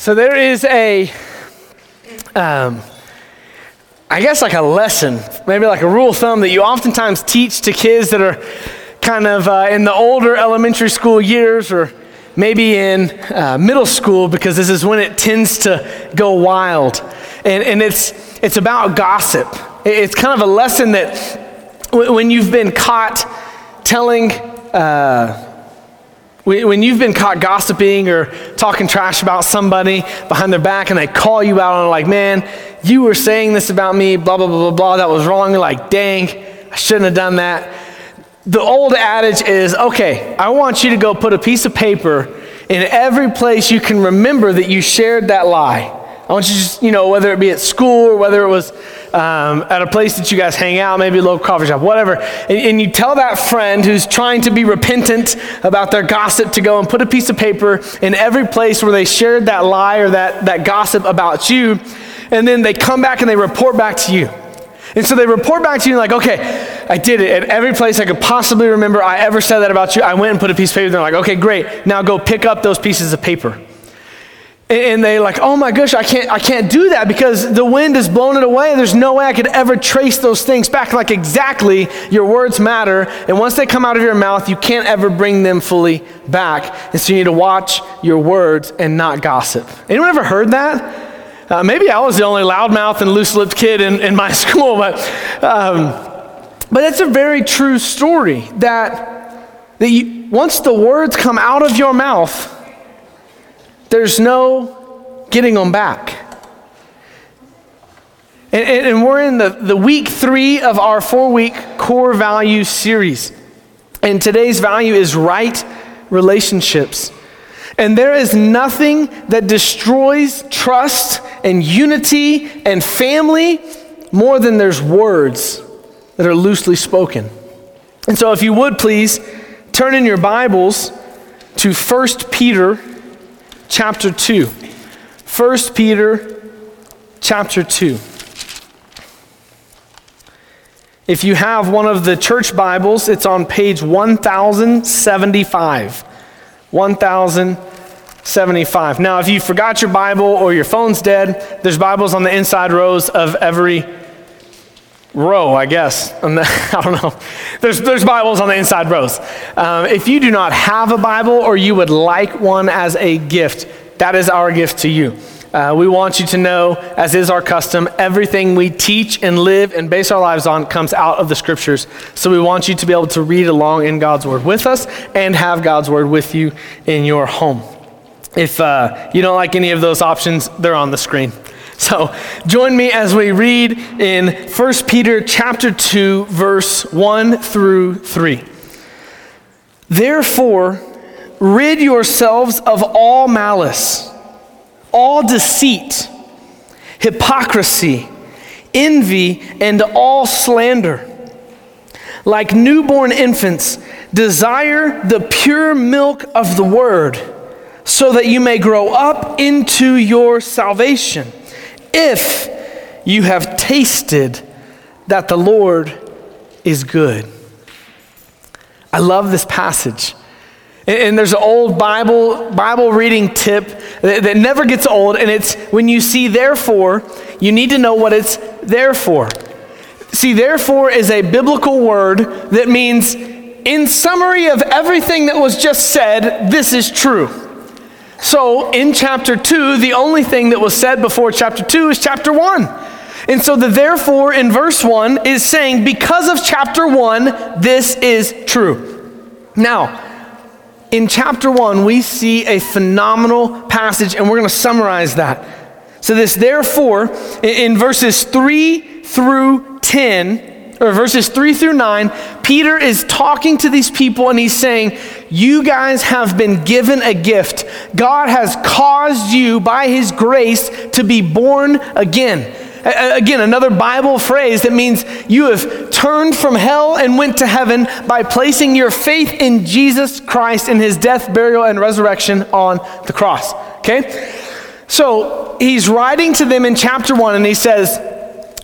So there is a, um, I guess like a lesson, maybe like a rule of thumb that you oftentimes teach to kids that are kind of uh, in the older elementary school years or maybe in uh, middle school because this is when it tends to go wild. And, and it's, it's about gossip. It's kind of a lesson that when you've been caught telling, uh, when you've been caught gossiping or talking trash about somebody behind their back and they call you out on like, man, you were saying this about me, blah, blah, blah, blah, blah, that was wrong. You're like, dang, I shouldn't have done that. The old adage is, okay, I want you to go put a piece of paper in every place you can remember that you shared that lie. I want you to just, you know, whether it be at school or whether it was um, at a place that you guys hang out, maybe a local coffee shop, whatever, and, and, you tell that friend who's trying to be repentant about their gossip to go and put a piece of paper in every place where they shared that lie or that, that gossip about you, and then they come back and they report back to you. And so they report back to you like, okay, I did it. At every place I could possibly remember I ever said that about you, I went and put a piece of paper. They're like, okay, great. Now go pick up those pieces of paper and they like oh my gosh i can't i can't do that because the wind has blown it away. There's no way i could ever trace those things back. Like exactly your words matter. And once they come out of your mouth you can't ever bring them fully back. And so you need to watch your words and not gossip. Anyone ever heard that? Uh, maybe i was the only loudmouth and loose-lipped kid in, in my school but um, but it's a very true story that that you, once the words come out of your mouth there's no getting them back. And, and, and, we're in the, the week three of our four week core value series. And today's value is right relationships. And there is nothing that destroys trust and unity and family more than there's words that are loosely spoken. And so, if you would please turn in your Bibles to 1 Peter chapter 2. 1 Peter chapter 2. If you have one of the church Bibles, it's on page 1075. 1075. Now, if you forgot your Bible or your phone's dead, there's Bibles on the inside rows of every row, I guess. I don't know. There's, there's Bibles on the inside rows. Um, if you do not have a Bible or you would like one as a gift, that is our gift to you. Uh, we want you to know, as is our custom, everything we teach and live and base our lives on comes out of the scriptures. So we want you to be able to read along in God's word with us and have God's word with you in your home. If uh, you don't like any of those options, they're on the screen. So join me as we read in 1 Peter chapter 2 verse 1 through 3. Therefore rid yourselves of all malice, all deceit, hypocrisy, envy, and all slander. Like newborn infants, desire the pure milk of the word so that you may grow up into your salvation if you have tasted that the Lord is good. I love this passage. And there's an old Bible, Bible reading tip that, that never gets old, and it's when you see therefore, you need to know what it's there for. See, therefore is a biblical word that means, in summary of everything that was just said, this is true. So in chapter 2, the only thing that was said before chapter 2 is chapter 1. And so the therefore in verse 1 is saying, because of chapter 1, this is true. Now, in chapter 1, we see a phenomenal passage, and we're going to summarize that. So, this therefore, in verses 3 through 10, or verses 3 through 9, Peter is talking to these people and he's saying, You guys have been given a gift. God has caused you by his grace to be born again. Again, another Bible phrase that means you have turned from hell and went to heaven by placing your faith in Jesus Christ in his death, burial, and resurrection on the cross. Okay? So he's writing to them in chapter one and he says,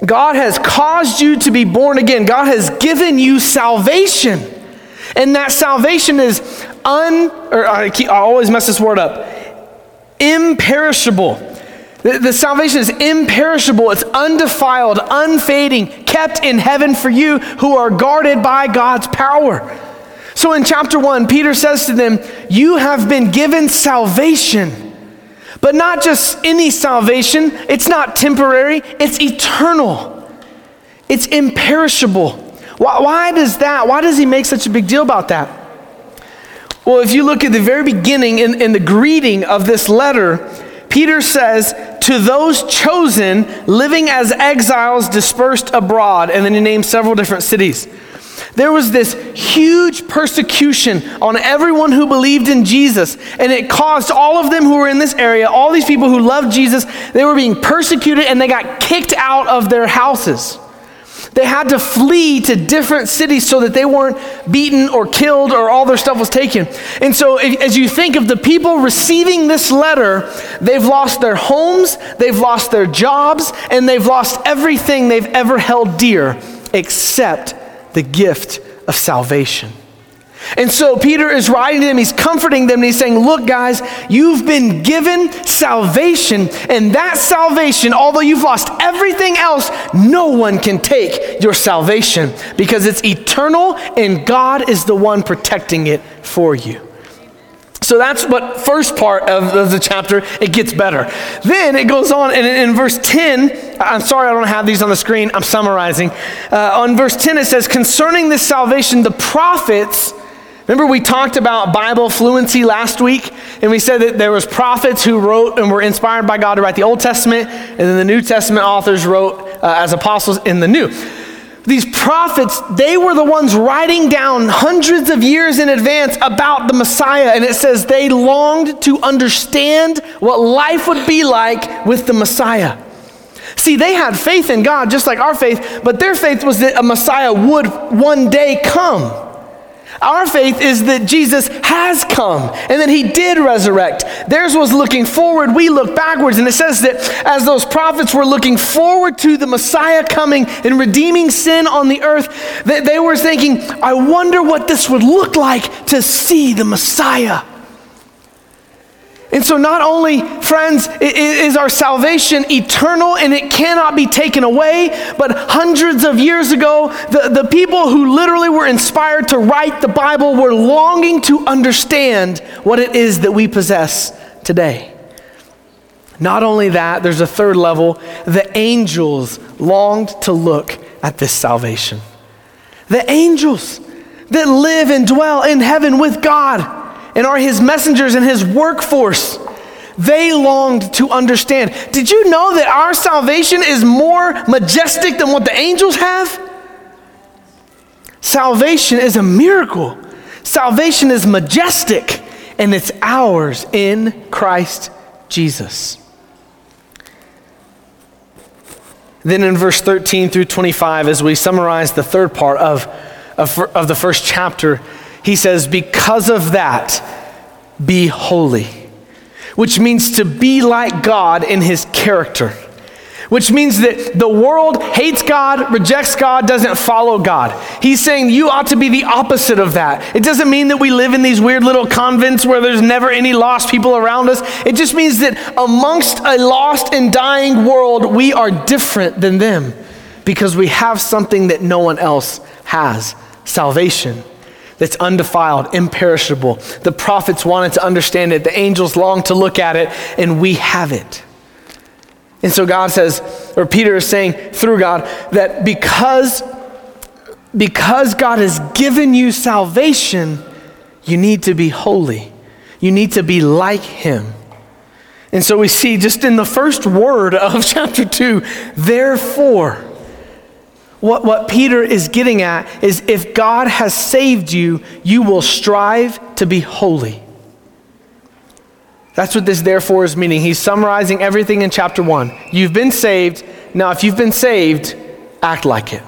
God has caused you to be born again. God has given you salvation. And that salvation is un, or I, keep, I always mess this word up, imperishable. The, the, salvation is imperishable, it's undefiled, unfading, kept in heaven for you who are guarded by God's power. So in chapter 1, Peter says to them, You have been given salvation. But not just any salvation, it's not temporary, it's eternal, it's imperishable. Why, why does that? Why does he make such a big deal about that? Well, if you look at the very beginning in, in the greeting of this letter, Peter says, To those chosen living as exiles dispersed abroad, and then he names several different cities. There was this huge persecution on everyone who believed in Jesus, and it caused all of them who were in this area, all these people who loved Jesus, they were being persecuted and they got kicked out of their houses. They had to flee to different cities so that they weren't beaten or killed or all their stuff was taken. And so, if, as you think of the people receiving this letter, they've lost their homes, they've lost their jobs, and they've lost everything they've ever held dear except the gift of salvation. And so Peter is writing to them, he's comforting them, and he's saying, Look, guys, you've been given salvation, and that salvation, although you've lost everything else, no one can take your salvation because it's eternal, and God is the one protecting it for you. So that's what first part of the chapter, it gets better. Then it goes on, and in verse 10, I'm sorry I don't have these on the screen, I'm summarizing. Uh, on verse 10, it says, Concerning this salvation, the prophets Remember we talked about Bible fluency last week and we said that there was prophets who wrote and were inspired by God to write the Old Testament and then the New Testament authors wrote uh, as apostles in the New. These prophets, they were the ones writing down hundreds of years in advance about the Messiah and it says they longed to understand what life would be like with the Messiah. See, they had faith in God just like our faith, but their faith was that a Messiah would one day come. Our faith is that Jesus has come and that he did resurrect. Theirs was looking forward, we look backwards. And it says that as those prophets were looking forward to the Messiah coming and redeeming sin on the earth, that they were thinking, I wonder what this would look like to see the Messiah. And so, not only, friends, is our salvation eternal and it cannot be taken away, but hundreds of years ago, the, the people who literally were inspired to write the Bible were longing to understand what it is that we possess today. Not only that, there's a third level. The angels longed to look at this salvation. The angels that live and dwell in heaven with God and are his messengers and his workforce. They longed to understand. Did you know that our salvation is more majestic than what the angels have? Salvation is a miracle. Salvation is majestic, and it's ours in Christ Jesus. Then in verse 13 through 25, as we summarize the third part of, of, of the first chapter, he says, Because of that, be holy, which means to be like God in his character, which means that the world hates God, rejects God, doesn't follow God. He's saying you ought to be the opposite of that. It doesn't mean that we live in these weird little convents where there's never any lost people around us. It just means that amongst a lost and dying world, we are different than them because we have something that no one else has salvation that's undefiled, imperishable. The prophets wanted to understand it, the angels longed to look at it, and we have it. And so God says, or Peter is saying through God, that because, because God has given you salvation, you need to be holy. You need to be like Him. And so we see just in the first word of chapter 2, therefore what, what Peter is getting at is if God has saved you, you will strive to be holy. That's what this therefore is meaning. He's summarizing everything in chapter 1. You've been saved. Now, if you've been saved, act like it.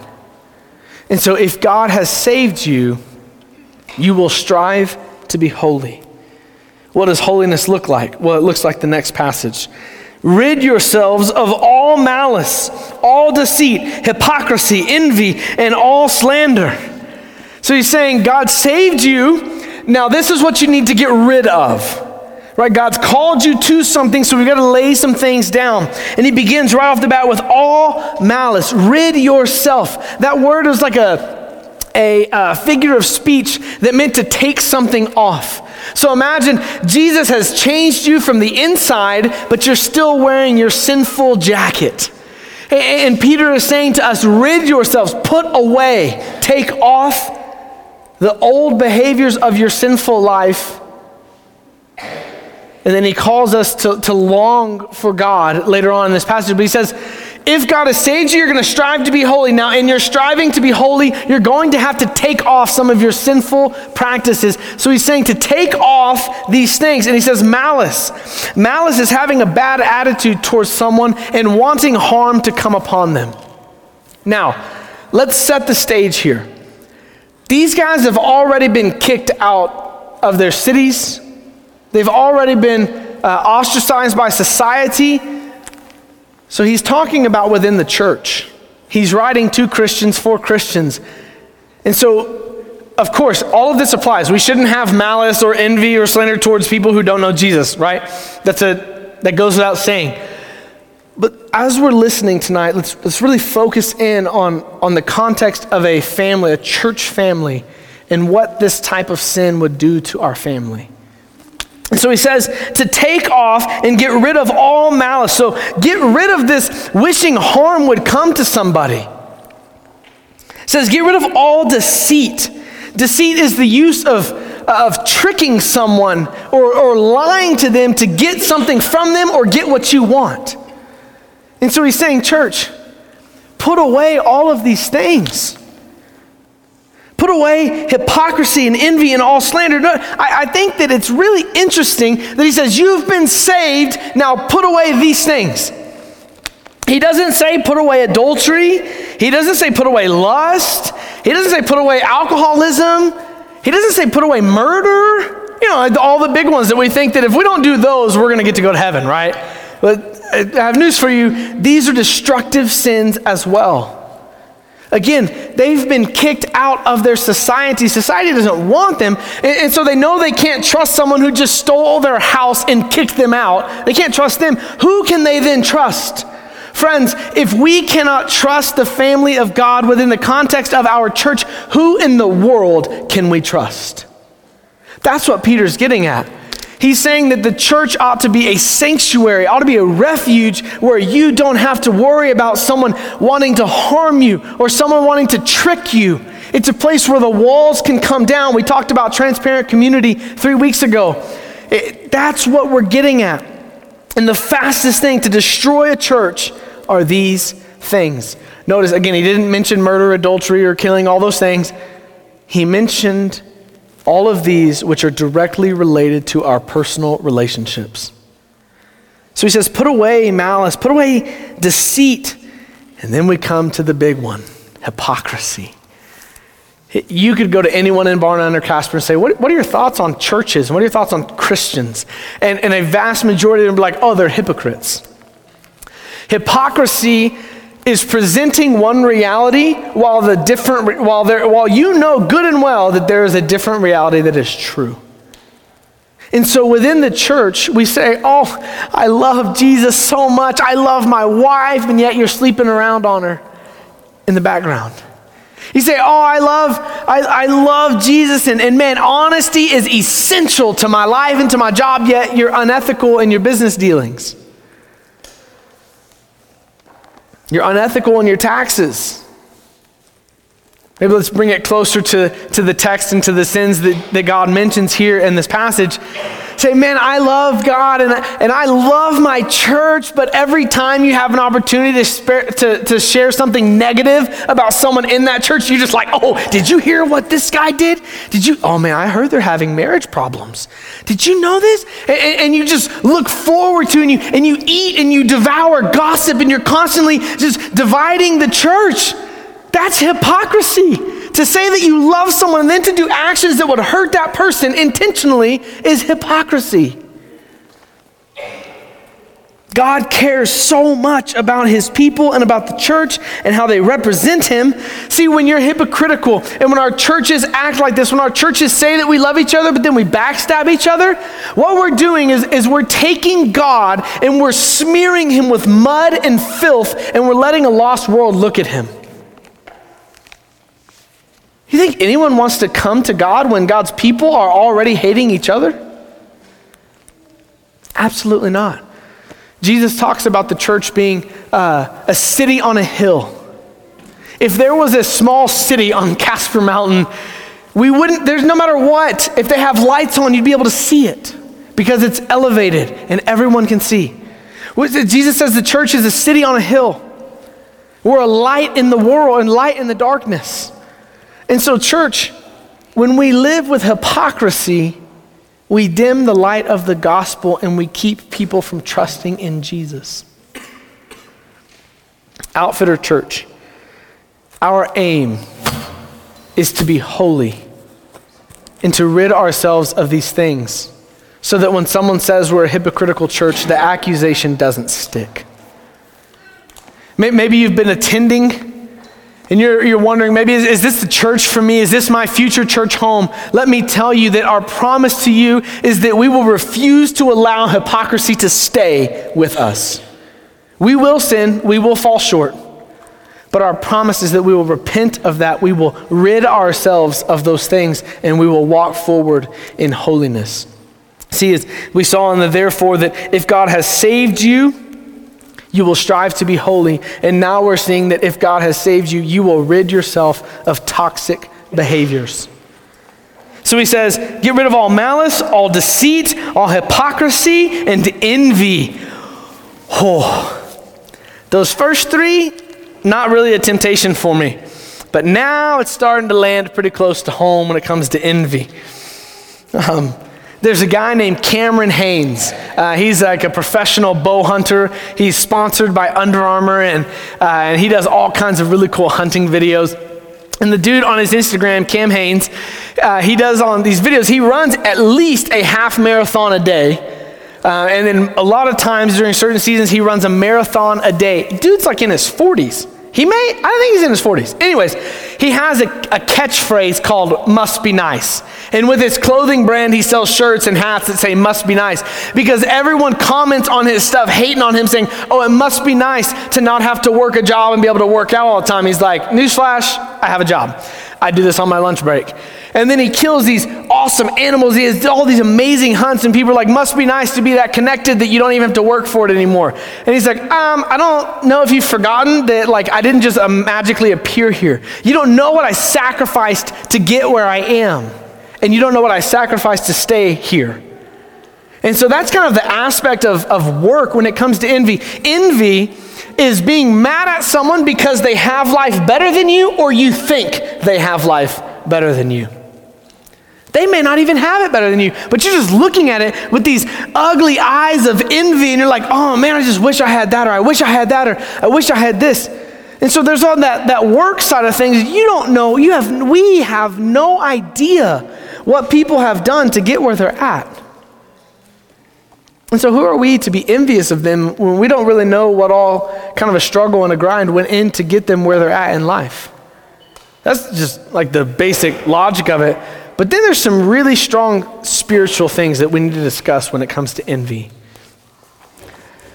And so, if God has saved you, you will strive to be holy. What does holiness look like? Well, it looks like the next passage. Rid yourselves of all malice, all deceit, hypocrisy, envy, and all slander. So he's saying, God saved you. Now, this is what you need to get rid of. Right? God's called you to something, so we've got to lay some things down. And he begins right off the bat with all malice. Rid yourself. That word is like a, a, a figure of speech that meant to take something off. So imagine Jesus has changed you from the inside, but you're still wearing your sinful jacket. And Peter is saying to us, rid yourselves, put away, take off the old behaviors of your sinful life. And then he calls us to, to long for God later on in this passage. But he says, if God has saved you, you're going to strive to be holy. Now, in your striving to be holy, you're going to have to take off some of your sinful practices. So he's saying to take off these things. And he says malice. Malice is having a bad attitude towards someone and wanting harm to come upon them. Now, let's set the stage here. These guys have already been kicked out of their cities, they've already been uh, ostracized by society. So he's talking about within the church. He's writing to Christians for Christians. And so, of course, all of this applies. We shouldn't have malice or envy or slander towards people who don't know Jesus, right? That's a, that goes without saying. But as we're listening tonight, let's, let's really focus in on, on the context of a family, a church family, and what this type of sin would do to our family. And so he says to take off and get rid of all malice. So get rid of this wishing harm would come to somebody. It says get rid of all deceit. Deceit is the use of, of tricking someone or, or lying to them to get something from them or get what you want. And so he's saying, church, put away all of these things. Put away hypocrisy and envy and all slander. I, I, think that it's really interesting that he says, You've been saved, now put away these things. He doesn't say put away adultery. He doesn't say put away lust. He doesn't say put away alcoholism. He doesn't say put away murder. You know, all the big ones that we think that if we don't do those, we're going to get to go to heaven, right? But I have news for you. These are destructive sins as well. Again, they've been kicked out of their society. Society doesn't want them. And, and, so they know they can't trust someone who just stole their house and kicked them out. They can't trust them. Who can they then trust? Friends, if we cannot trust the family of God within the context of our church, who in the world can we trust? That's what Peter's getting at. He's saying that the church ought to be a sanctuary, ought to be a refuge where you don't have to worry about someone wanting to harm you or someone wanting to trick you. It's a place where the walls can come down. We talked about transparent community three weeks ago. It, that's what we're getting at. And the fastest thing to destroy a church are these things. Notice again, he didn't mention murder, adultery, or killing, all those things. He mentioned all of these which are directly related to our personal relationships. So he says, put away malice, put away deceit. And then we come to the big one hypocrisy. You could go to anyone in Barna or Casper and say, what, what, are your thoughts on churches? What are your thoughts on Christians? And, and a vast majority of them would be like, oh, they're hypocrites. Hypocrisy is presenting one reality while the different while there while you know good and well that there is a different reality that is true. And so within the church, we say, Oh, I love Jesus so much. I love my wife, and yet you're sleeping around on her in the background. You say, Oh, I love, I, I love Jesus, and, and man, honesty is essential to my life and to my job, yet you're unethical in your business dealings. You're unethical in your taxes. Maybe let's bring it closer to, to the text and to the sins that, that God mentions here in this passage. Say, man, I love God and, and I love my church, but every time you have an opportunity to, spare, to, to share something negative about someone in that church, you're just like, oh, did you hear what this guy did? Did you? Oh, man, I heard they're having marriage problems. Did you know this? And, and you just look forward to and you, and you eat and you devour gossip and you're constantly just dividing the church. That's hypocrisy. To say that you love someone and then to do actions that would hurt that person intentionally is hypocrisy. God cares so much about his people and about the church and how they represent him. See, when you're hypocritical and when our churches act like this, when our churches say that we love each other, but then we backstab each other, what we're doing is, is we're taking God and we're smearing him with mud and filth and we're letting a lost world look at him. You think anyone wants to come to God when God's people are already hating each other? Absolutely not. Jesus talks about the church being uh, a city on a hill. If there was a small city on Casper Mountain, we wouldn't, there's no matter what, if they have lights on, you'd be able to see it because it's elevated and everyone can see. Jesus says the church is a city on a hill. We're a light in the world and light in the darkness. And so, church, when we live with hypocrisy, we dim the light of the gospel and we keep people from trusting in Jesus. Outfitter Church, our aim is to be holy and to rid ourselves of these things so that when someone says we're a hypocritical church, the accusation doesn't stick. Maybe you've been attending and you're, you're wondering, maybe, is, is this the church for me? Is this my future church home? Let me tell you that our promise to you is that we will refuse to allow hypocrisy to stay with us. We will sin, we will fall short. But our promise is that we will repent of that. We will rid ourselves of those things and we will walk forward in holiness. See, as we saw in the therefore that if God has saved you, you will strive to be holy. And now we're seeing that if God has saved you, you will rid yourself of toxic behaviors. So he says, get rid of all malice, all deceit, all hypocrisy, and envy. Oh, those first three, not really a temptation for me. But now it's starting to land pretty close to home when it comes to envy. Um, there's a guy named Cameron Hanes. Uh, he's like a professional bow hunter. He's sponsored by Under Armour, and, uh, and he does all kinds of really cool hunting videos. And the dude on his Instagram, Cam Hanes, uh, he does on these videos, he runs at least a half marathon a day. Uh, and then a lot of times during certain seasons, he runs a marathon a day. Dude's like in his 40s. He may, I don't think he's in his 40s. Anyways, he has a, a, catchphrase called must be nice. And with his clothing brand, he sells shirts and hats that say must be nice because everyone comments on his stuff, hating on him, saying, oh, it must be nice to not have to work a job and be able to work out all the time. He's like, newsflash, I have a job. I do this on my lunch break. And then he kills these awesome animals. He has all these amazing hunts, and people are like, must be nice to be that connected that you don't even have to work for it anymore. And he's like, um, I don't know if you've forgotten that, like, I didn't just uh, magically appear here. You don't know what I sacrificed to get where I am, and you don't know what I sacrificed to stay here. And so that's kind of the aspect of, of work when it comes to envy. Envy is being mad at someone because they have life better than you, or you think they have life better than you. They may not even have it better than you, but you're just looking at it with these ugly eyes of envy, and you're like, oh man, I just wish I had that, or I wish I had that, or I wish I had this. And so there's all that, that work side of things. You don't know, you have, we have no idea what people have done to get where they're at. And so, who are we to be envious of them when we don't really know what all kind of a struggle and a grind went in to get them where they're at in life? That's just like the basic logic of it. But then there's some really strong spiritual things that we need to discuss when it comes to envy.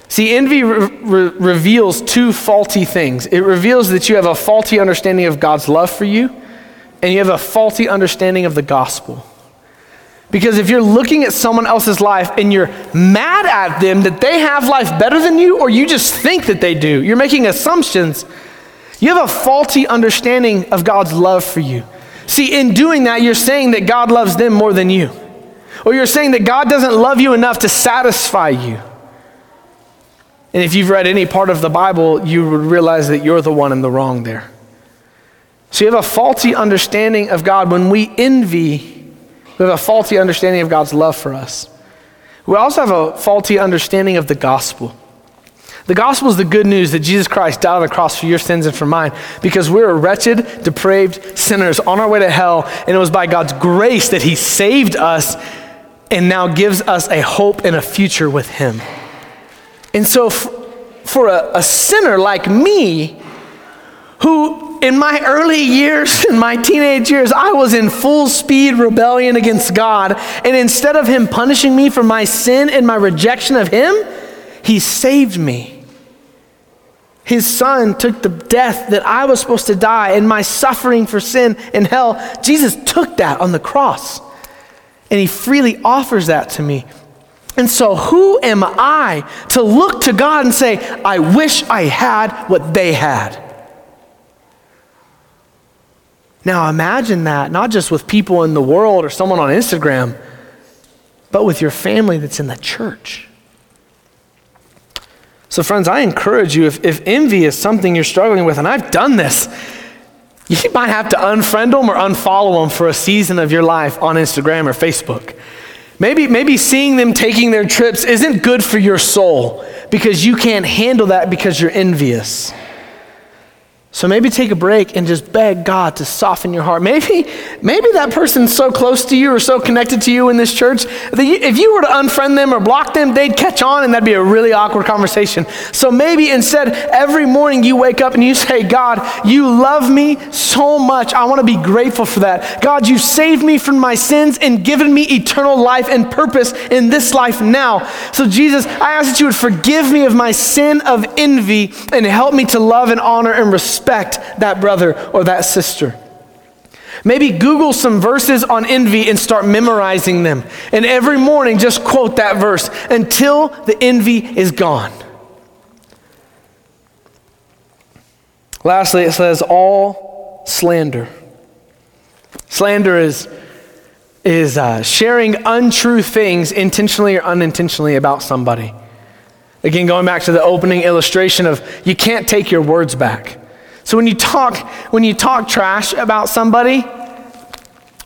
See, envy re- re- reveals two faulty things. It reveals that you have a faulty understanding of God's love for you, and you have a faulty understanding of the gospel. Because if you're looking at someone else's life and you're mad at them that they have life better than you, or you just think that they do, you're making assumptions, you have a faulty understanding of God's love for you. See, in doing that, you're saying that God loves them more than you. Or you're saying that God doesn't love you enough to satisfy you. And if you've read any part of the Bible, you would realize that you're the one in the wrong there. So you have a faulty understanding of God. When we envy, we have a faulty understanding of God's love for us. We also have a faulty understanding of the gospel. The gospel is the good news that Jesus Christ died on the cross for your sins and for mine because we're wretched, depraved sinners on our way to hell, and it was by God's grace that He saved us and now gives us a hope and a future with Him. And so, f- for a, a sinner like me, who in my early years, in my teenage years, I was in full speed rebellion against God. And instead of Him punishing me for my sin and my rejection of Him, He saved me. His Son took the death that I was supposed to die and my suffering for sin and hell. Jesus took that on the cross. And He freely offers that to me. And so, who am I to look to God and say, I wish I had what they had? Now, imagine that, not just with people in the world or someone on Instagram, but with your family that's in the church. So, friends, I encourage you if, if envy is something you're struggling with, and I've done this, you might have to unfriend them or unfollow them for a season of your life on Instagram or Facebook. Maybe, maybe seeing them taking their trips isn't good for your soul because you can't handle that because you're envious. So maybe take a break and just beg God to soften your heart. Maybe, maybe that person's so close to you or so connected to you in this church that if you were to unfriend them or block them, they'd catch on and that'd be a really awkward conversation. So maybe instead, every morning you wake up and you say, God, you love me so much. I want to be grateful for that. God, you saved me from my sins and given me eternal life and purpose in this life now. So Jesus, I ask that you would forgive me of my sin of envy and help me to love and honor and respect respect that brother or that sister. Maybe Google some verses on envy and start memorizing them. And every morning, just quote that verse until the envy is gone. Lastly, it says, all slander. Slander is, is uh, sharing untrue things intentionally or unintentionally about somebody. Again, going back to the opening illustration of you can't take your words back. So when you talk, when you talk trash about somebody,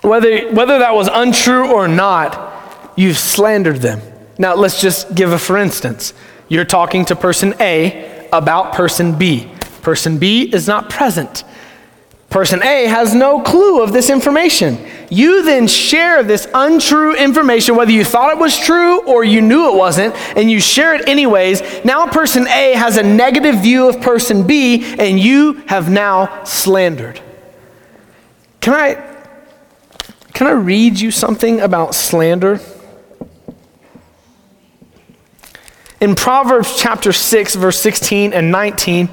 whether, whether that was untrue or not, you've slandered them. Now let's just give a for instance. You're talking to person A about person B. Person B is not present. Person A has no clue of this information. You then share this untrue information, whether you thought it was true or you knew it wasn't, and you share it anyways. Now, person A has a negative view of person B, and you have now slandered. Can I, can I read you something about slander? In Proverbs chapter 6, verse 16 and 19,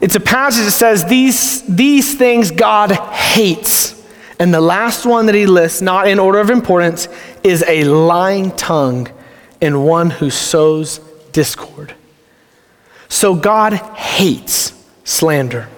it's a passage that says these, these things God hates. And the last one that he lists, not in order of importance, is a lying tongue and one who sows discord. So God hates slander.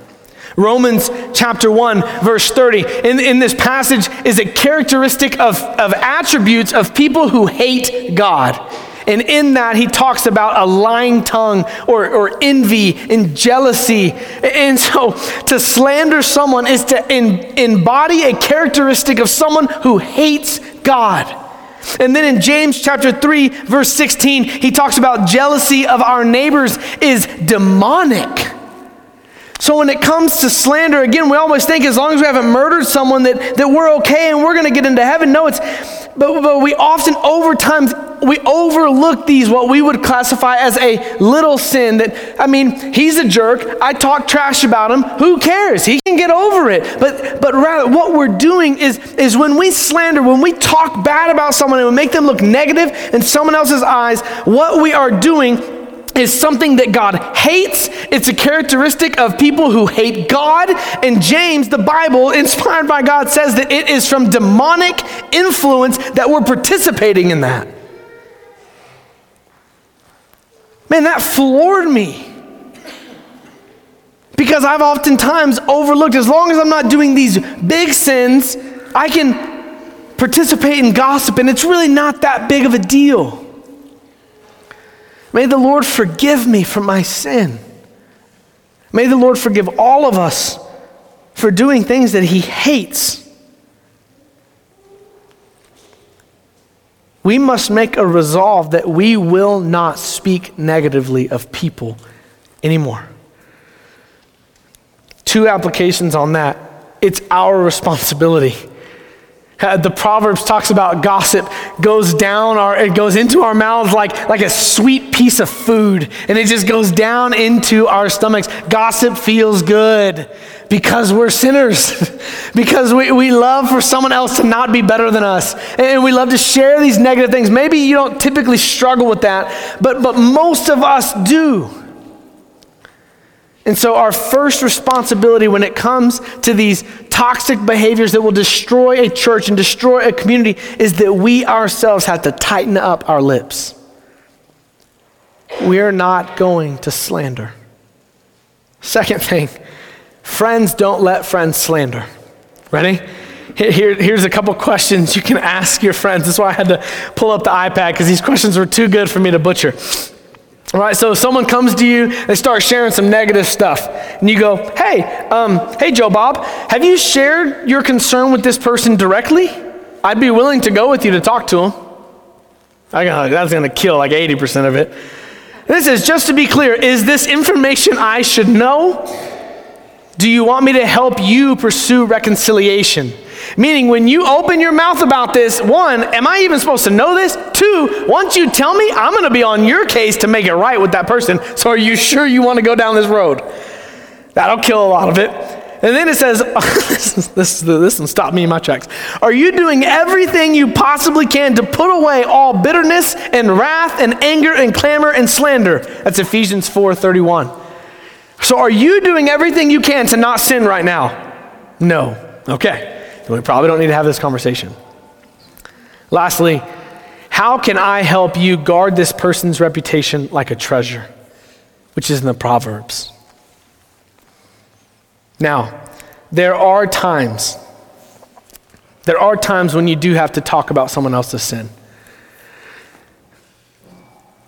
Romans chapter 1, verse 30, in, in this passage is a characteristic of, of attributes of people who hate God. And in that, he talks about a lying tongue or, or envy and jealousy. And so, to slander someone is to embody a characteristic of someone who hates God. And then in James chapter 3, verse 16, he talks about jealousy of our neighbors is demonic. So when it comes to slander, again, we always think as long as we haven't murdered someone that, that we're okay and we're going to get into heaven. No, it's, but, but we often over time we overlook these, what we would classify as a little sin that, I mean, he's a jerk. I talk trash about him. Who cares? He can get over it. But, but rather, what we're doing is, is when we slander, when we talk bad about someone and we make them look negative in someone else's eyes, what we are doing is something that God hates. It's a characteristic of people who hate God. And James, the Bible, inspired by God, says that it is from demonic influence that we're participating in that. Man, that floored me. Because I've oftentimes overlooked, as long as I'm not doing these big sins, I can participate in gossip, and it's really not that big of a deal. May the Lord forgive me for my sin. May the Lord forgive all of us for doing things that He hates. We must make a resolve that we will not speak negatively of people anymore. Two applications on that. It's our responsibility. Uh, the Proverbs talks about gossip. goes down our, it goes into our mouths like, like a sweet piece of food, and it just goes down into our stomachs. Gossip feels good because we're sinners, because we, we love for someone else to not be better than us, and we love to share these negative things. Maybe you don't typically struggle with that, but, but most of us do. And so, our first responsibility when it comes to these toxic behaviors that will destroy a church and destroy a community is that we ourselves have to tighten up our lips. We are not going to slander. Second thing, friends don't let friends slander. Ready? Here, here's a couple questions you can ask your friends. That's why I had to pull up the iPad because these questions were too good for me to butcher. All right, so someone comes to you, they start sharing some negative stuff, and you go, "Hey, um, hey, Joe Bob, have you shared your concern with this person directly? I'd be willing to go with you to talk to him." I go, that's going to kill like 80% of it. This is just to be clear: is this information I should know? Do you want me to help you pursue reconciliation? Meaning, when you open your mouth about this, one, am I even supposed to know this? Two, once you tell me, I'm going to be on your case to make it right with that person. So, are you sure you want to go down this road? That'll kill a lot of it. And then it says, this, this, this one stopped me in my tracks. Are you doing everything you possibly can to put away all bitterness and wrath and anger and clamor and slander? That's Ephesians 4:31. So are you doing everything you can to not sin right now? No. Okay. Then we probably don't need to have this conversation. Lastly, how can I help you guard this person's reputation like a treasure? Which is in the Proverbs. Now, there are times, there are times when you do have to talk about someone else's sin.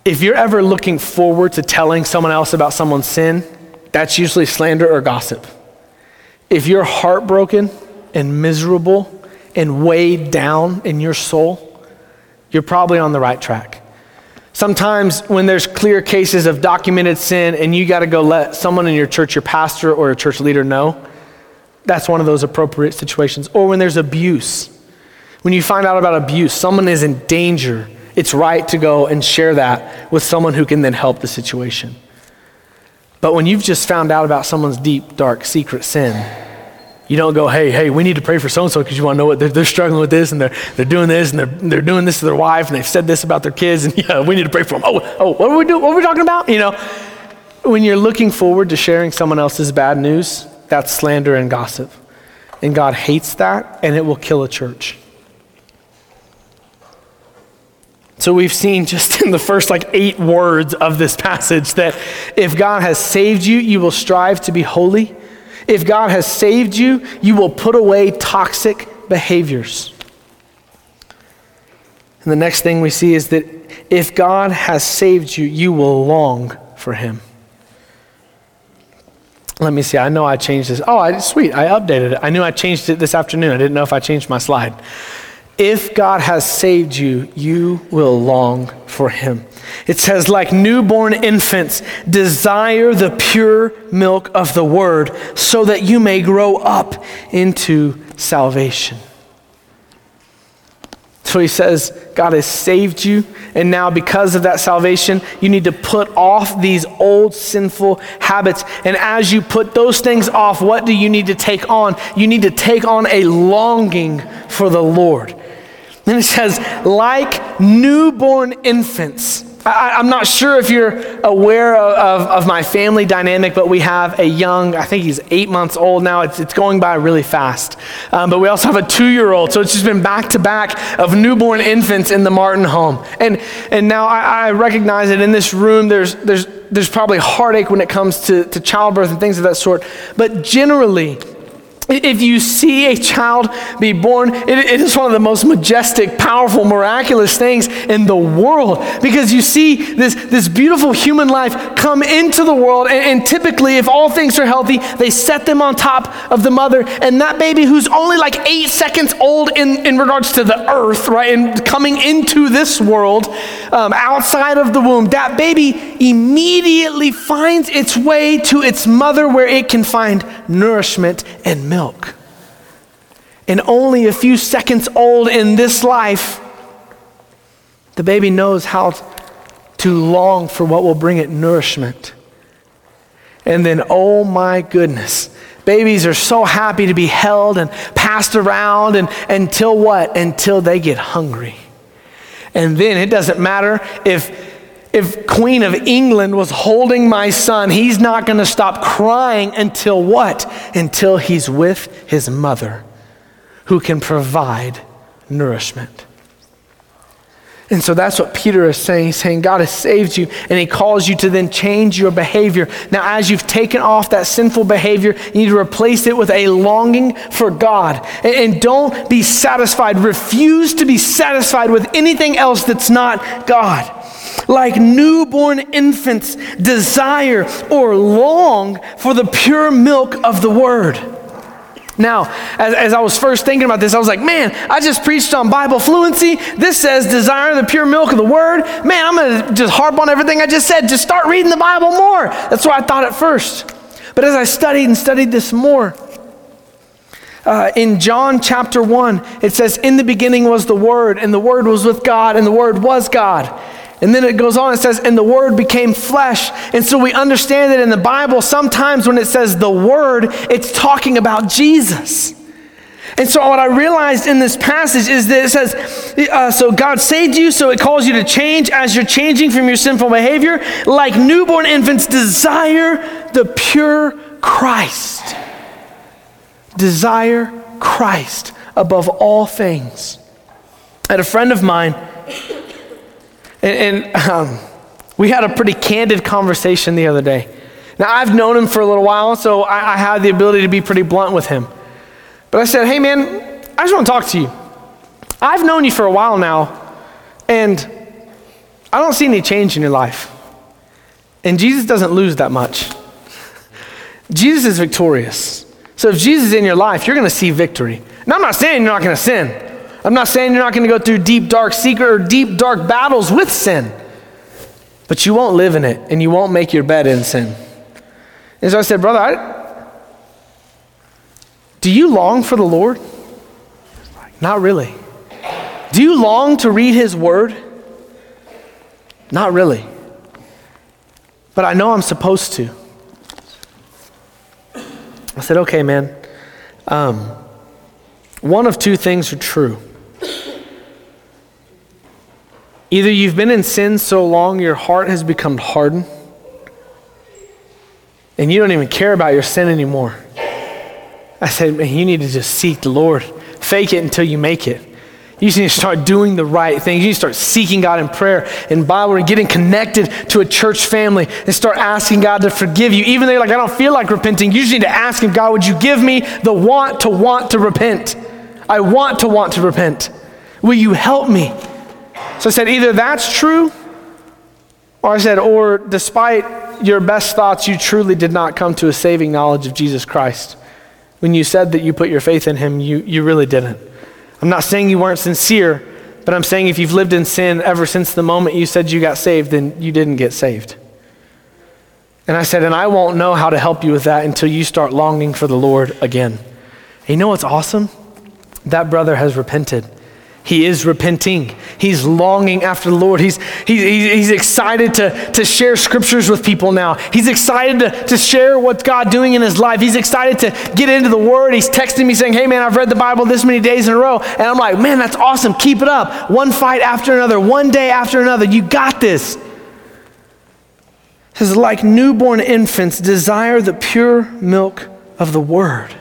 If you're ever looking forward to telling someone else about someone's sin, that's usually slander or gossip. If you're heartbroken and miserable and weighed down in your soul, you're probably on the right track. Sometimes, when there's clear cases of documented sin and you got to go let someone in your church, your pastor or a church leader know, that's one of those appropriate situations. Or when there's abuse. When you find out about abuse, someone is in danger, it's right to go and share that with someone who can then help the situation. But when you've just found out about someone's deep, dark, secret sin, you don't go, hey, hey, we need to pray for so and so because you want to know what they're, they're, struggling with this and they're, they're doing this and they're, they're doing this to their wife and they've said this about their kids and yeah, we need to pray for them. Oh, oh, what are we doing? What are we talking about? You know, when you're looking forward to sharing someone else's bad news, that's slander and gossip. And God hates that and it will kill a church. So we've seen just in the first like eight words of this passage that if God has saved you, you will strive to be holy if God has saved you, you will put away toxic behaviors. And the next thing we see is that if God has saved you, you will long for him. Let me see. I know I changed this. Oh, I, sweet. I updated it. I knew I changed it this afternoon. I didn't know if I changed my slide. If God has saved you, you will long for him. It says, like newborn infants, desire the pure milk of the word so that you may grow up into salvation. So he says, God has saved you, and now because of that salvation, you need to put off these old sinful habits. And as you put those things off, what do you need to take on? You need to take on a longing for the Lord. And it says, like newborn infants. I, am not sure if you're aware of, of, of, my family dynamic, but we have a young, I think he's eight months old now. It's, it's going by really fast. Um, but we also have a two year old. So it's just been back to back of newborn infants in the Martin home. And, and now I, I recognize that in this room, there's, there's, there's probably heartache when it comes to, to childbirth and things of that sort. But generally, if you see a child be born, it, it is one of the most majestic, powerful, miraculous things in the world because you see this, this beautiful human life come into the world. And, and typically, if all things are healthy, they set them on top of the mother. And that baby, who's only like eight seconds old in, in regards to the earth, right, and coming into this world um, outside of the womb, that baby immediately finds its way to its mother where it can find nourishment and milk. And only a few seconds old in this life, The baby knows how to long for what will bring it nourishment. And then, oh my goodness, babies are so happy to be held and passed around and, until what? Until they get hungry. And then it doesn't matter if if Queen of England was holding my son, he's not going to stop crying until what? Until he's with his mother who can provide nourishment. And so that's what Peter is saying. He's saying God has saved you and he calls you to then change your behavior. Now, as you've taken off that sinful behavior, you need to replace it with a longing for God. And, and don't be satisfied. Refuse to be satisfied with anything else that's not God. Like newborn infants, desire or long for the pure milk of the word now, as, as, I was first thinking about this, I was like, man, I just preached on Bible fluency. This says desire the pure milk of the word. Man, I'm going to just harp on everything I just said. Just start reading the Bible more. That's what I thought at first. But as I studied and studied this more, uh, in John chapter 1, it says, In the beginning was the Word, and the Word was with God, and the Word was God. And then it goes on, it says, and the Word became flesh. And so we understand that in the Bible, sometimes when it says the Word, it's talking about Jesus. And so, what I realized in this passage is that it says, uh, So God saved you, so it calls you to change as you're changing from your sinful behavior. Like newborn infants, desire the pure Christ. Desire Christ above all things. Had a friend of mine and, and um, we had a pretty candid conversation the other day. Now, I've known him for a little while, so I, I had the ability to be pretty blunt with him. But I said, hey, man, I just want to talk to you. I've known you for a while now, and I don't see any change in your life. And Jesus doesn't lose that much. Jesus is victorious. So if Jesus is in your life, you're going to see victory. Now, I'm not saying you're not going to sin. I'm not saying you're not going to go through deep, dark secret or deep, dark battles with sin, but you won't live in it and you won't make your bed in sin. And so I said, Brother, I, do you long for the Lord? Not really. Do you long to read His Word? Not really. But I know I'm supposed to. I said, okay, man. Um, one of two things are true. Either you've been in sin so long your heart has become hardened and you don't even care about your sin anymore. I said, man, you need to just seek the Lord. Fake it until you make it. You just need to start doing the right things. You need to start seeking God in prayer and Bible and getting connected to a church family and start asking God to forgive you. Even though you're like, I don't feel like repenting, you just need to ask Him, God, would you give me the want to want to repent? I want to want to repent. Will you help me? So I said, either that's true, or I said, or despite your best thoughts, you truly did not come to a saving knowledge of Jesus Christ. When you said that you put your faith in him, you, you really didn't. I'm not saying you weren't sincere, but I'm saying if you've lived in sin ever since the moment you said you got saved, then you didn't get saved. And I said, and I won't know how to help you with that until you start longing for the Lord again. And you know what's awesome? That brother has repented. He is repenting. He's longing after the Lord. He's, he's, he's excited to, to share scriptures with people now. He's excited to, to share what God doing in his life. He's excited to get into the Word. He's texting me saying, Hey, man, I've read the Bible this many days in a row. And I'm like, Man, that's awesome. Keep it up. One fight after another, one day after another. You got this. It says, like newborn infants, desire the pure milk of the Word.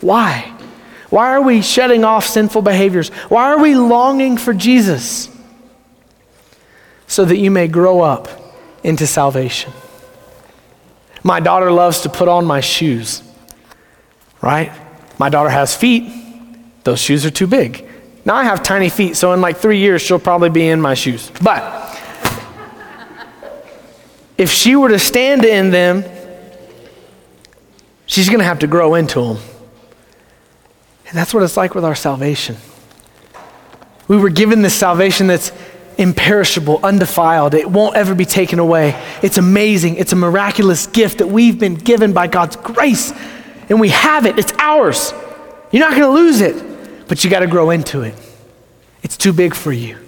Why? Why are we shutting off sinful behaviors? Why are we longing for Jesus? So that you may grow up into salvation. My daughter loves to put on my shoes, right? My daughter has feet, those shoes are too big. Now I have tiny feet, so in like three years, she'll probably be in my shoes. But if she were to stand in them, she's going to have to grow into them. And that's what it's like with our salvation. We were given this salvation that's imperishable, undefiled. It won't ever be taken away. It's amazing. It's a miraculous gift that we've been given by God's grace. And we have it, it's ours. You're not going to lose it, but you got to grow into it. It's too big for you.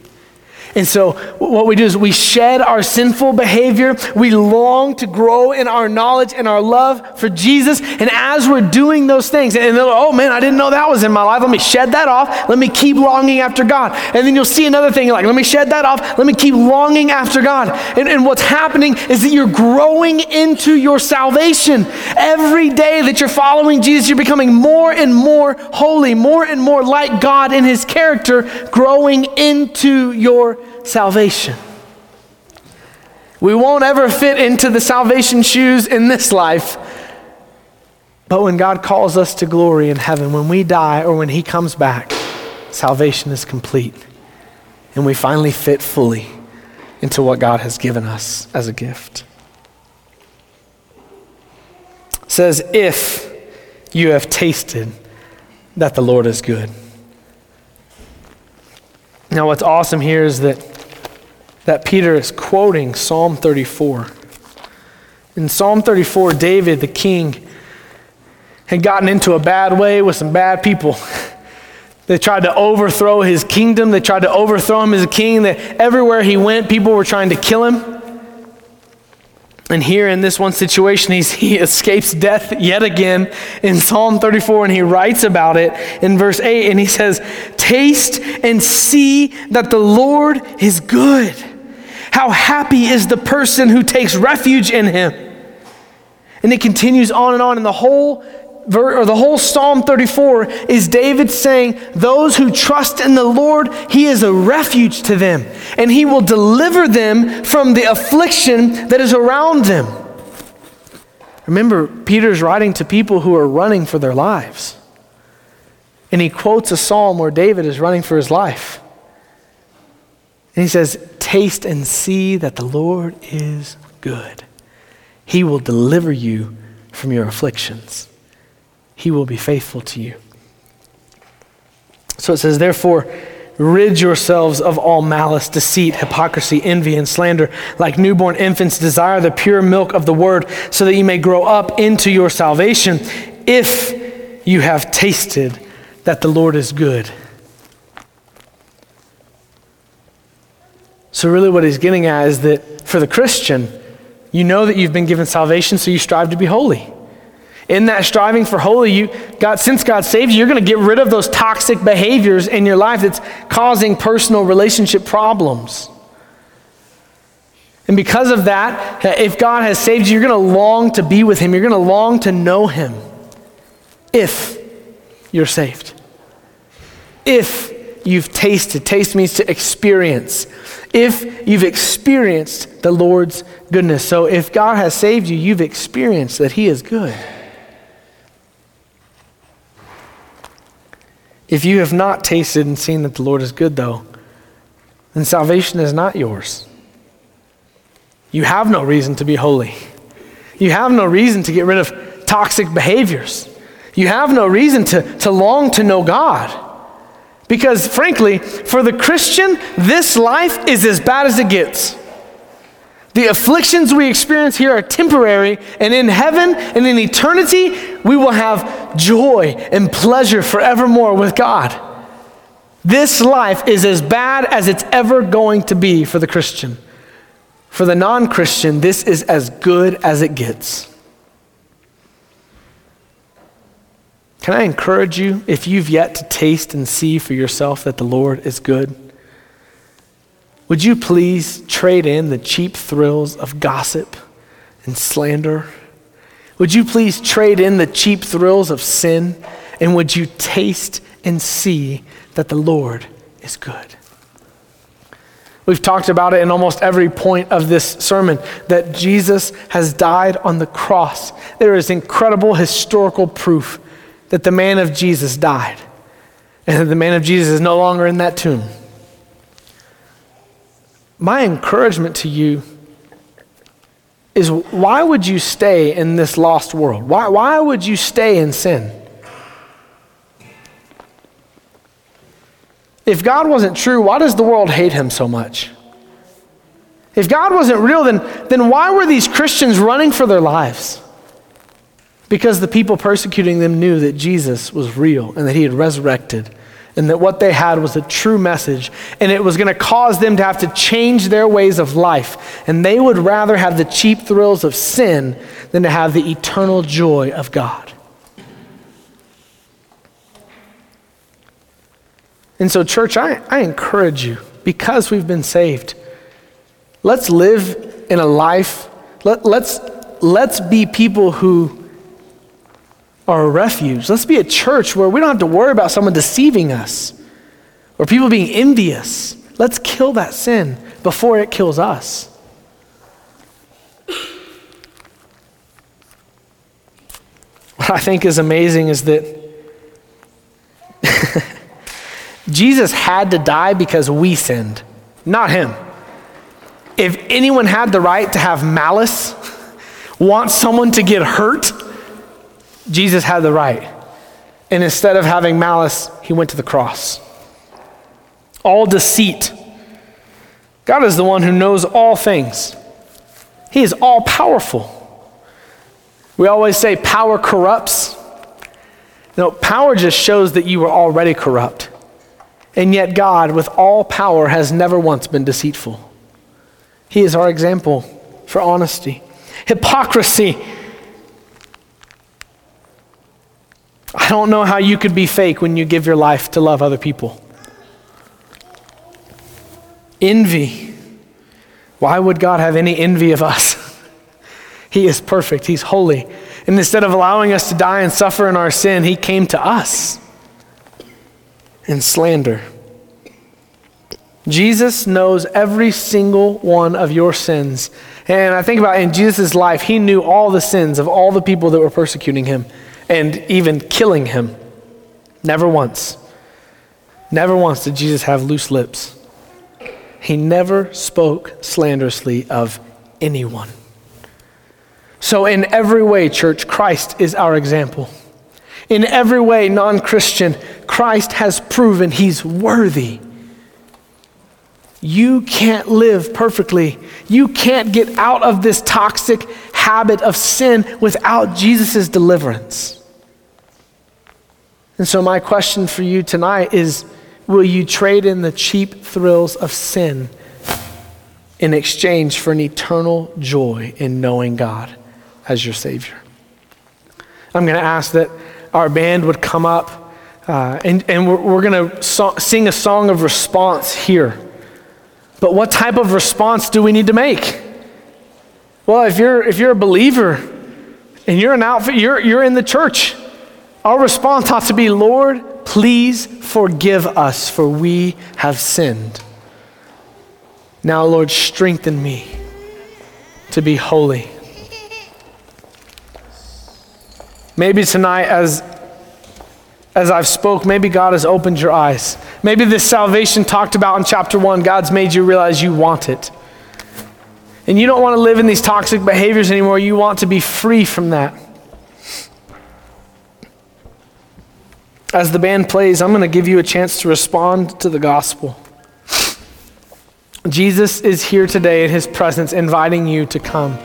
And so, what we do is we shed our sinful behavior. We long to grow in our knowledge and our love for Jesus. And as we're doing those things, and they're like, oh man, I didn't know that was in my life. Let me shed that off. Let me keep longing after God. And then you'll see another thing, like, let me shed that off. Let me keep longing after God. And, and what's happening is that you're growing into your salvation. Every day that you're following Jesus, you're becoming more and more holy, more and more like God in his character, growing into your salvation. We won't ever fit into the salvation shoes in this life. But when God calls us to glory in heaven, when we die or when He comes back, salvation is complete. And we finally fit fully into what God has given us as a gift. It says, if you have tasted that the Lord is good. Now, what's awesome here is that that Peter is quoting Psalm 34. In Psalm 34, David, the king, had gotten into a bad way with some bad people. They tried to overthrow his kingdom. They tried to overthrow him as a king. That everywhere he went, people were trying to kill him. And here in this one situation, he escapes death yet again in Psalm 34, and he writes about it in verse 8, and he says, Taste and see that the Lord is good. How happy is the person who takes refuge in him. And it continues on and on. And the whole or the whole Psalm 34 is David saying, Those who trust in the Lord, He is a refuge to them, and He will deliver them from the affliction that is around them. Remember, Peter's writing to people who are running for their lives. And he quotes a psalm where David is running for his life. And he says, Taste and see that the Lord is good. He will deliver you from your afflictions, He will be faithful to you. So it says, Therefore, rid yourselves of all malice, deceit, hypocrisy, envy, and slander. Like newborn infants, desire the pure milk of the word, so that you may grow up into your salvation, if you have tasted that the Lord is good. So, really, what he's getting at is that for the Christian, you know that you've been given salvation, so you strive to be holy. In that striving for holy, you God, since God saved you, you're going to get rid of those toxic behaviors in your life that's causing personal relationship problems. And because of that, if God has saved you, you're going to long to be with Him. You're going to long to know Him if you're saved. If you've tasted. Taste means to experience. If you've experienced the Lord's goodness. So if God has saved you, you've experienced that He is good. If you have not tasted and seen that the Lord is good, though, then salvation is not yours. You have no reason to be holy. You have no reason to get rid of toxic behaviors. You have no reason to, to long to know God. Because, frankly, for the Christian, this life is as bad as it gets. The afflictions we experience here are temporary, and in heaven and in eternity, we will have joy and pleasure forevermore with God. This life is as bad as it's ever going to be for the Christian. For the non Christian, this is as good as it gets. Can I encourage you, if you've yet to taste and see for yourself that the Lord is good, would you please trade in the cheap thrills of gossip and slander? Would you please trade in the cheap thrills of sin? And would you taste and see that the Lord is good? We've talked about it in almost every point of this sermon that Jesus has died on the cross. There is incredible historical proof that the man of Jesus died and that the man of Jesus is no longer in that tomb. My encouragement to you is why would you stay in this lost world? Why, why would you stay in sin? If God wasn't true, why does the world hate him so much? If God wasn't real, then, then why were these Christians running for their lives? Because the people persecuting them knew that Jesus was real and that he had resurrected and that what they had was a true message, and it was going to cause them to have to change their ways of life. And they would rather have the cheap thrills of sin than to have the eternal joy of God. And so, church, I, I encourage you, because we've been saved, let's live in a life, let, let's, let's be people who a refuge. Let's be a church where we don't have to worry about someone deceiving us or people being envious. Let's kill that sin before it kills us. What I think is amazing is that Jesus had to die because we sinned, not him. If anyone had the right to have malice, want someone to get hurt, Jesus had the right. And instead of having malice, he went to the cross. All deceit. God is the one who knows all things, He is all powerful. We always say power corrupts. No, power just shows that you were already corrupt. And yet, God, with all power, has never once been deceitful. He is our example for honesty. Hypocrisy I don't know how you could be fake when you give your life to love other people. Envy. Why would God have any envy of us? he is perfect, He's holy. And instead of allowing us to die and suffer in our sin, He came to us in slander. Jesus knows every single one of your sins. And I think about in Jesus' life, He knew all the sins of all the people that were persecuting Him and even killing him. Never once. Never once did Jesus have loose lips. He never spoke slanderously of anyone. So, in every way, church, Christ is our example. In every way, non Christian, Christ has proven he's worthy. You can't live perfectly. You can't get out of this toxic habit of sin without Jesus' deliverance. And so, my question for you tonight is will you trade in the cheap thrills of sin in exchange for an eternal joy in knowing God as your Savior? I'm going to ask that our band would come up uh, and, and we're, we're going to so- sing a song of response here. But what type of response do we need to make? Well, if you're, if you're a believer and you're an outfit, you're, you're in the church. Our response ought to be, Lord, please forgive us, for we have sinned. Now, Lord, strengthen me to be holy. Maybe tonight, as, as I've spoke, maybe God has opened your eyes. Maybe this salvation talked about in chapter one, God's made you realize you want it. And you don't want to live in these toxic behaviors anymore. You want to be free from that. As the band plays, I'm going to give you a chance to respond to the gospel. Jesus is here today in his presence, inviting you to come,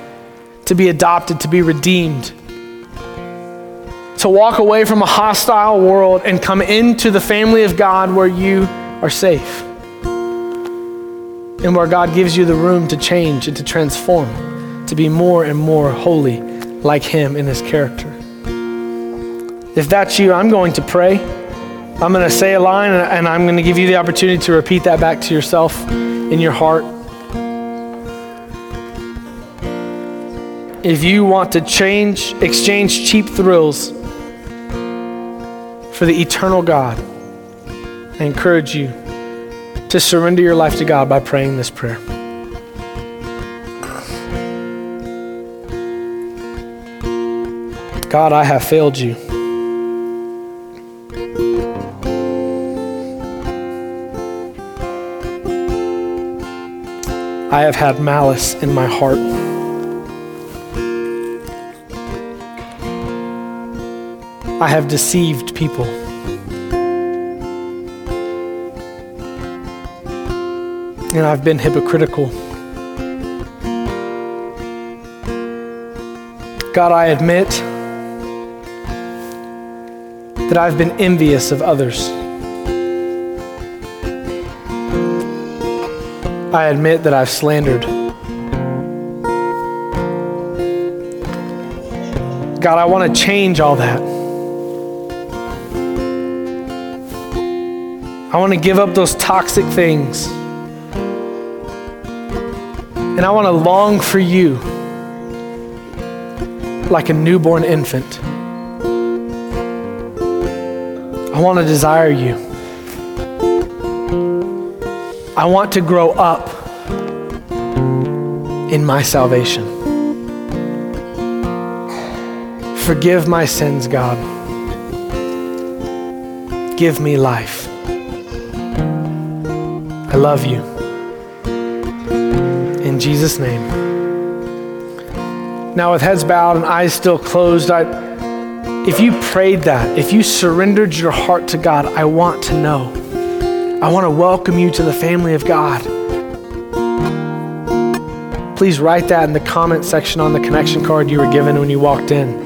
to be adopted, to be redeemed, to walk away from a hostile world and come into the family of God where you are safe and where God gives you the room to change and to transform, to be more and more holy like him in his character. If that's you, I'm going to pray. I'm going to say a line and I'm going to give you the opportunity to repeat that back to yourself in your heart. If you want to change, exchange cheap thrills for the eternal God, I encourage you to surrender your life to God by praying this prayer. God, I have failed you. I have had malice in my heart. I have deceived people. And I've been hypocritical. God, I admit that I've been envious of others. I admit that I've slandered. God, I want to change all that. I want to give up those toxic things. And I want to long for you like a newborn infant. I want to desire you. I want to grow up in my salvation. Forgive my sins, God. Give me life. I love you. In Jesus' name. Now, with heads bowed and eyes still closed, I, if you prayed that, if you surrendered your heart to God, I want to know. I want to welcome you to the family of God. Please write that in the comment section on the connection card you were given when you walked in.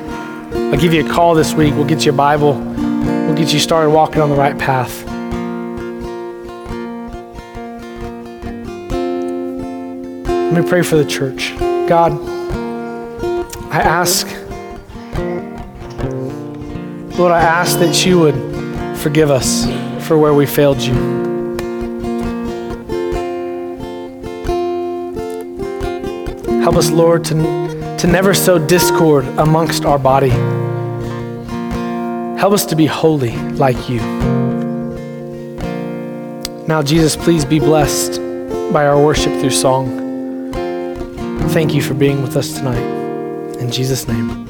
I'll give you a call this week. We'll get you a Bible. We'll get you started walking on the right path. Let me pray for the church. God, I ask, Lord, I ask that you would forgive us for where we failed you. Help us, Lord, to, to never sow discord amongst our body. Help us to be holy like you. Now, Jesus, please be blessed by our worship through song. Thank you for being with us tonight. In Jesus' name.